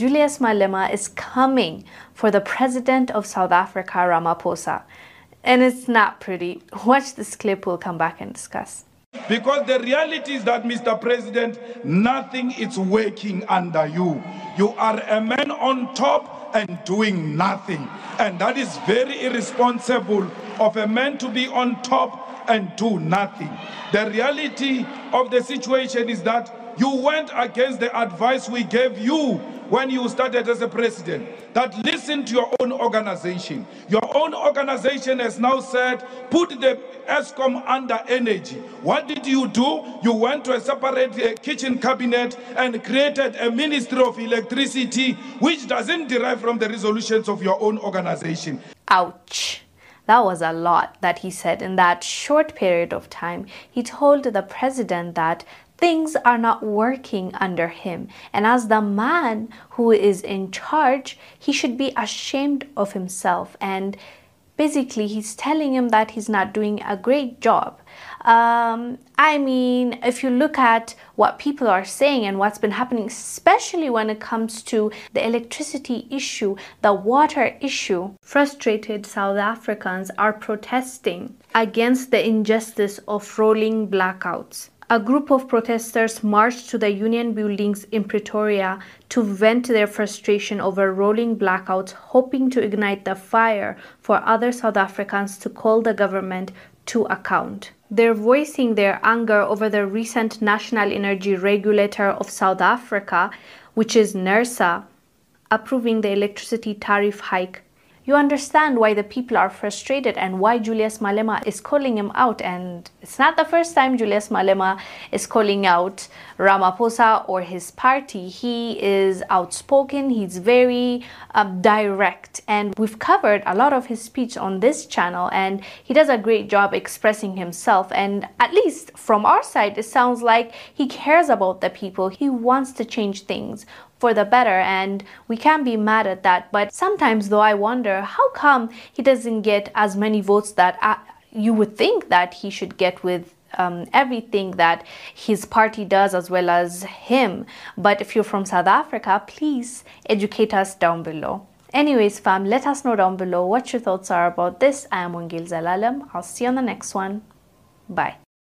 Julius Malema is coming for the president of South Africa, Ramaphosa. And it's not pretty. Watch this clip, we'll come back and discuss. Because the reality is that, Mr. President, nothing is working under you. You are a man on top and doing nothing. And that is very irresponsible of a man to be on top and do nothing. The reality of the situation is that you went against the advice we gave you when you started as a president that listen to your own organization. Your own organization has now said, put the Eskom under energy. What did you do? You went to a separate uh, kitchen cabinet and created a ministry of electricity, which doesn't derive from the resolutions of your own organization. Ouch. That was a lot that he said in that short period of time. He told the president that things are not working under him. And as the man who is in charge, he should be ashamed of himself. And basically, he's telling him that he's not doing a great job. Um, I mean, if you look at what people are saying and what's been happening, especially when it comes to the electricity issue, the water issue, frustrated South Africans are protesting against the injustice of rolling blackouts a group of protesters marched to the union buildings in Pretoria to vent their frustration over rolling blackouts, hoping to ignite the fire for other South Africans to call the government to account. They're voicing their anger over the recent National Energy Regulator of South Africa, which is NERSA, approving the electricity tariff hike you understand why the people are frustrated and why Julius Malema is calling him out. And it's not the first time Julius Malema is calling out Ramaphosa or his party. He is outspoken, he's very um, direct, and we've covered a lot of his speech on this channel, and he does a great job expressing himself. And at least from our side, it sounds like he cares about the people, he wants to change things for the better and we can't be mad at that but sometimes though i wonder how come he doesn't get as many votes that uh, you would think that he should get with um, everything that his party does as well as him? But if you're from south africa please educate us down below. Anyways fam let us know down below what your thoughts are about this. I am Wongel Zelalem. I'll see you on the next one. Bye